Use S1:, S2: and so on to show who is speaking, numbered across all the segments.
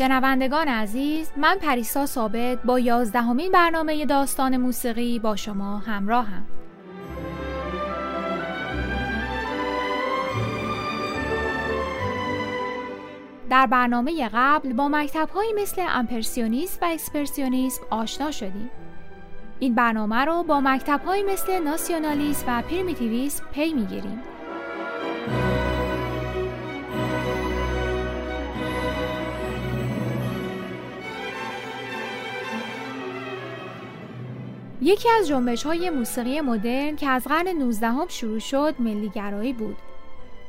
S1: شنوندگان عزیز من پریسا ثابت با یازدهمین برنامه داستان موسیقی با شما همراهم. در برنامه قبل با مکتبهایی مثل امپرسیونیسم و اکسپرسیونیسم آشنا شدیم. این برنامه رو با مکتبهایی مثل ناسیونالیسم و پریمیتیویسم پی می‌گیریم. یکی از جنبش های موسیقی مدرن که از قرن 19 هم شروع شد ملیگرایی بود.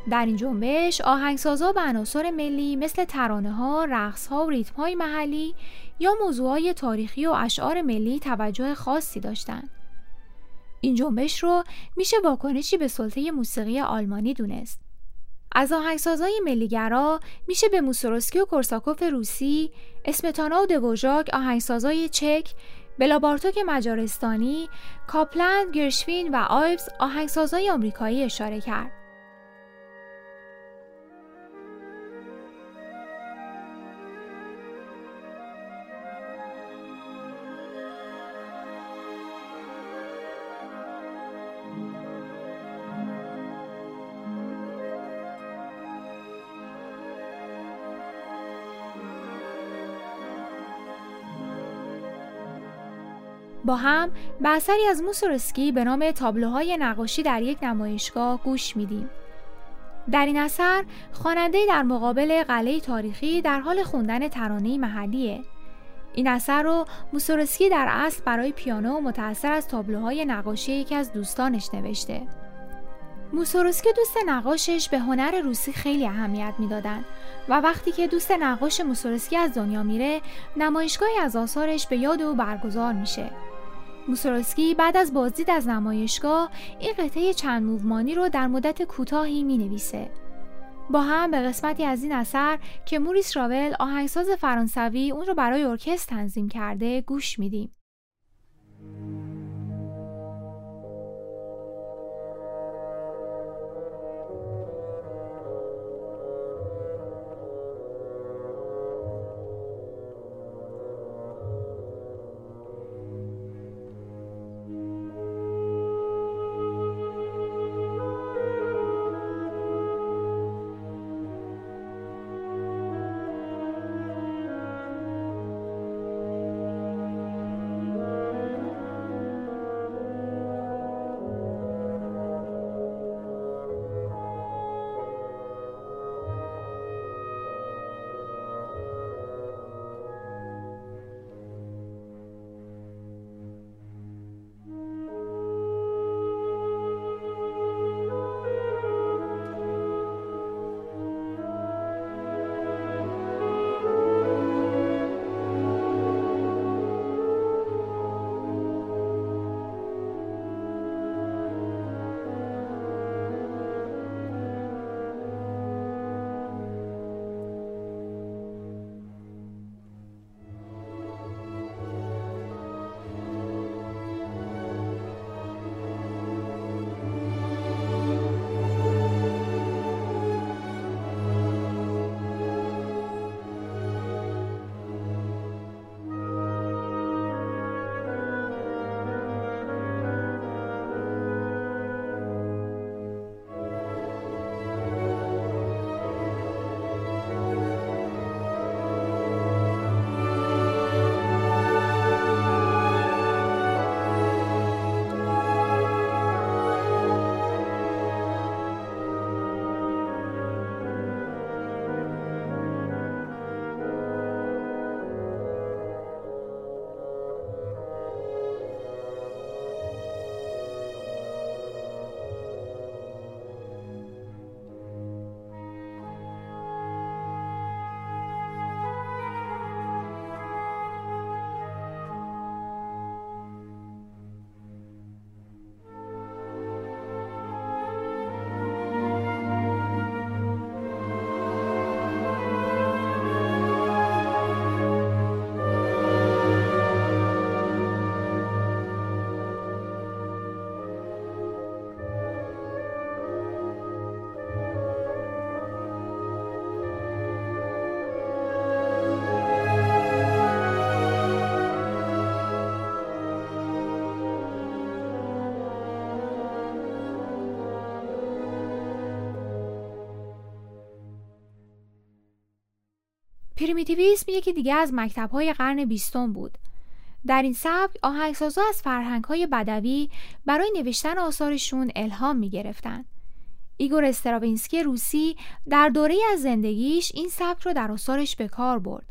S1: در این جنبش آهنگسازها به عناصر ملی مثل ترانه ها، رقص ها و ریتم های محلی یا موضوعات تاریخی و اشعار ملی توجه خاصی داشتند. این جنبش رو میشه واکنشی به سلطه موسیقی آلمانی دونست. از آهنگسازهای ملیگرا میشه به موسورسکی و کورساکوف روسی، اسمتانا و دوژاک آهنگسازهای چک بلابارتوک مجارستانی، کاپلند، گرشوین و آیبز آهنگسازهای آمریکایی اشاره کرد. با هم به اثری از موسورسکی به نام تابلوهای نقاشی در یک نمایشگاه گوش میدیم. در این اثر خواننده در مقابل قلعه تاریخی در حال خوندن ترانه محلیه. این اثر رو موسورسکی در اصل برای پیانو متأثر از تابلوهای نقاشی یکی از دوستانش نوشته. موسورسکی دوست نقاشش به هنر روسی خیلی اهمیت می‌دادند و وقتی که دوست نقاش موسورسکی از دنیا میره نمایشگاهی از آثارش به یاد او برگزار میشه موسورسکی بعد از بازدید از نمایشگاه این قطعه چند موومانی رو در مدت کوتاهی می نویسه. با هم به قسمتی از این اثر که موریس راول آهنگساز فرانسوی اون رو برای ارکستر تنظیم کرده گوش میدیم. پریمیتیویسم یکی دیگه از مکتب‌های قرن بیستم بود. در این سبک آهنگسازا از فرهنگ‌های بدوی برای نوشتن آثارشون الهام می‌گرفتند. ایگور استراوینسکی روسی در دوره از زندگیش این سبک رو در آثارش به کار برد.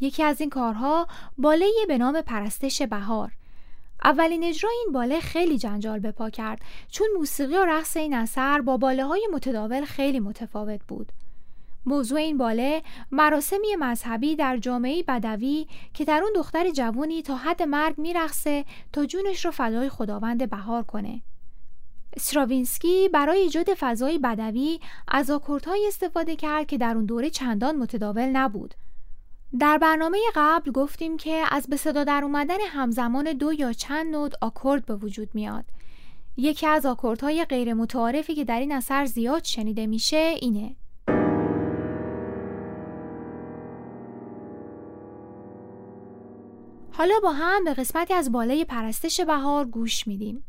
S1: یکی از این کارها باله به نام پرستش بهار. اولین اجرای این باله خیلی جنجال به پا کرد چون موسیقی و رقص این اثر با باله های متداول خیلی متفاوت بود. موضوع این باله مراسمی مذهبی در جامعه بدوی که در اون دختر جوونی تا حد مرگ میرقصه تا جونش رو فدای خداوند بهار کنه. استراوینسکی برای ایجاد فضای بدوی از آکوردهایی استفاده کرد که در اون دوره چندان متداول نبود. در برنامه قبل گفتیم که از به صدا در اومدن همزمان دو یا چند نود آکورد به وجود میاد. یکی از آکوردهای غیر متعارفی که در این اثر زیاد شنیده میشه اینه. حالا با هم به قسمتی از بالای پرستش بهار گوش میدیم.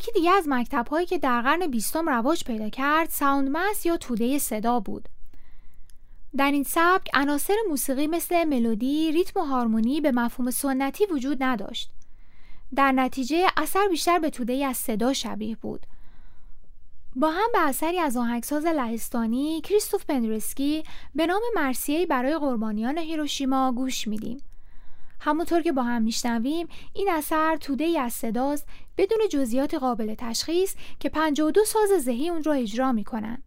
S1: یکی دیگه از مکتب هایی که در قرن بیستم رواج پیدا کرد ساوندمس یا توده صدا بود. در این سبک عناصر موسیقی مثل ملودی، ریتم و هارمونی به مفهوم سنتی وجود نداشت. در نتیجه اثر بیشتر به توده از صدا شبیه بود. با هم به اثری از آهنگساز لهستانی کریستوف پندرسکی به نام مرسیه برای قربانیان هیروشیما گوش میدیم. همونطور که با هم میشنویم این اثر توده ای از صداست بدون جزئیات قابل تشخیص که 52 ساز ذهی اون را اجرا می‌کنن.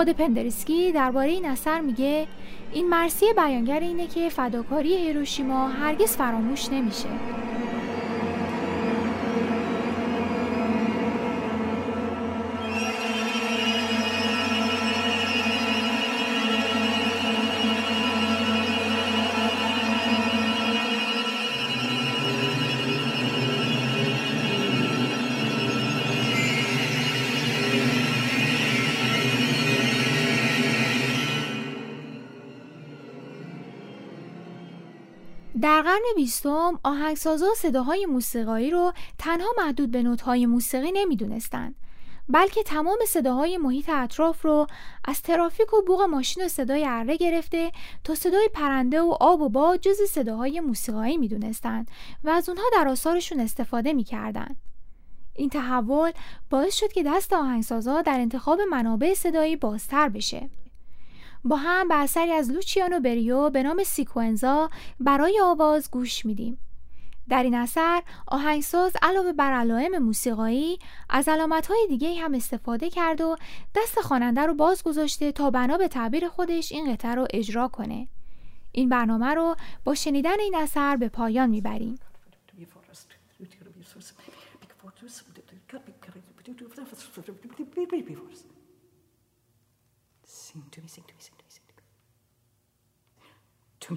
S1: خود پندرسکی درباره این اثر میگه این مرسی بیانگر اینه که فداکاری هیروشیما هرگز فراموش نمیشه. قرن بیستم آهنگسازا صداهای موسیقایی رو تنها محدود به نوتهای موسیقی نمی‌دونستند بلکه تمام صداهای محیط اطراف رو از ترافیک و بوغ ماشین و صدای اره گرفته تا صدای پرنده و آب و باد جز صداهای موسیقایی می‌دونستند و از اونها در آثارشون استفاده می‌کردند. این تحول باعث شد که دست آهنگسازا در انتخاب منابع صدایی بازتر بشه. با هم به اثری از لوچیانو بریو به نام سیکونزا برای آواز گوش میدیم. در این اثر آهنگساز علاوه بر علائم موسیقایی از علامتهای دیگه هم استفاده کرد و دست خواننده رو باز گذاشته تا بنا به تعبیر خودش این قطعه رو اجرا کنه. این برنامه رو با شنیدن این اثر به پایان می‌بریم. Sing to me, sing Hey,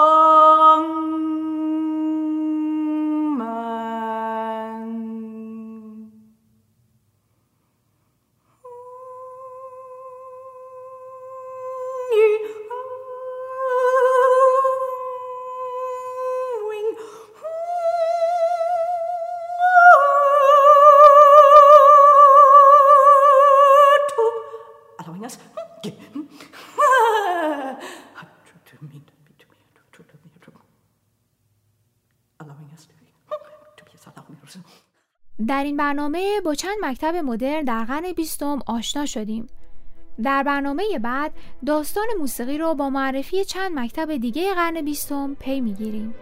S1: در این برنامه با چند مکتب مدرن در قرن بیستم آشنا شدیم. در برنامه بعد داستان موسیقی رو با معرفی چند مکتب دیگه قرن بیستم پی می‌گیریم.